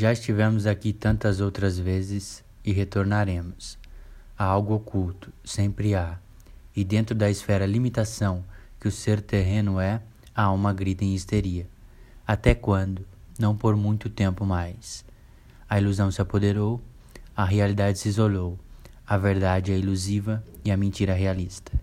Já estivemos aqui tantas outras vezes e retornaremos. Há algo oculto, sempre há. E dentro da esfera limitação que o ser terreno é, a alma grita em histeria. Até quando? Não por muito tempo mais. A ilusão se apoderou, a realidade se isolou, a verdade é ilusiva e a mentira realista.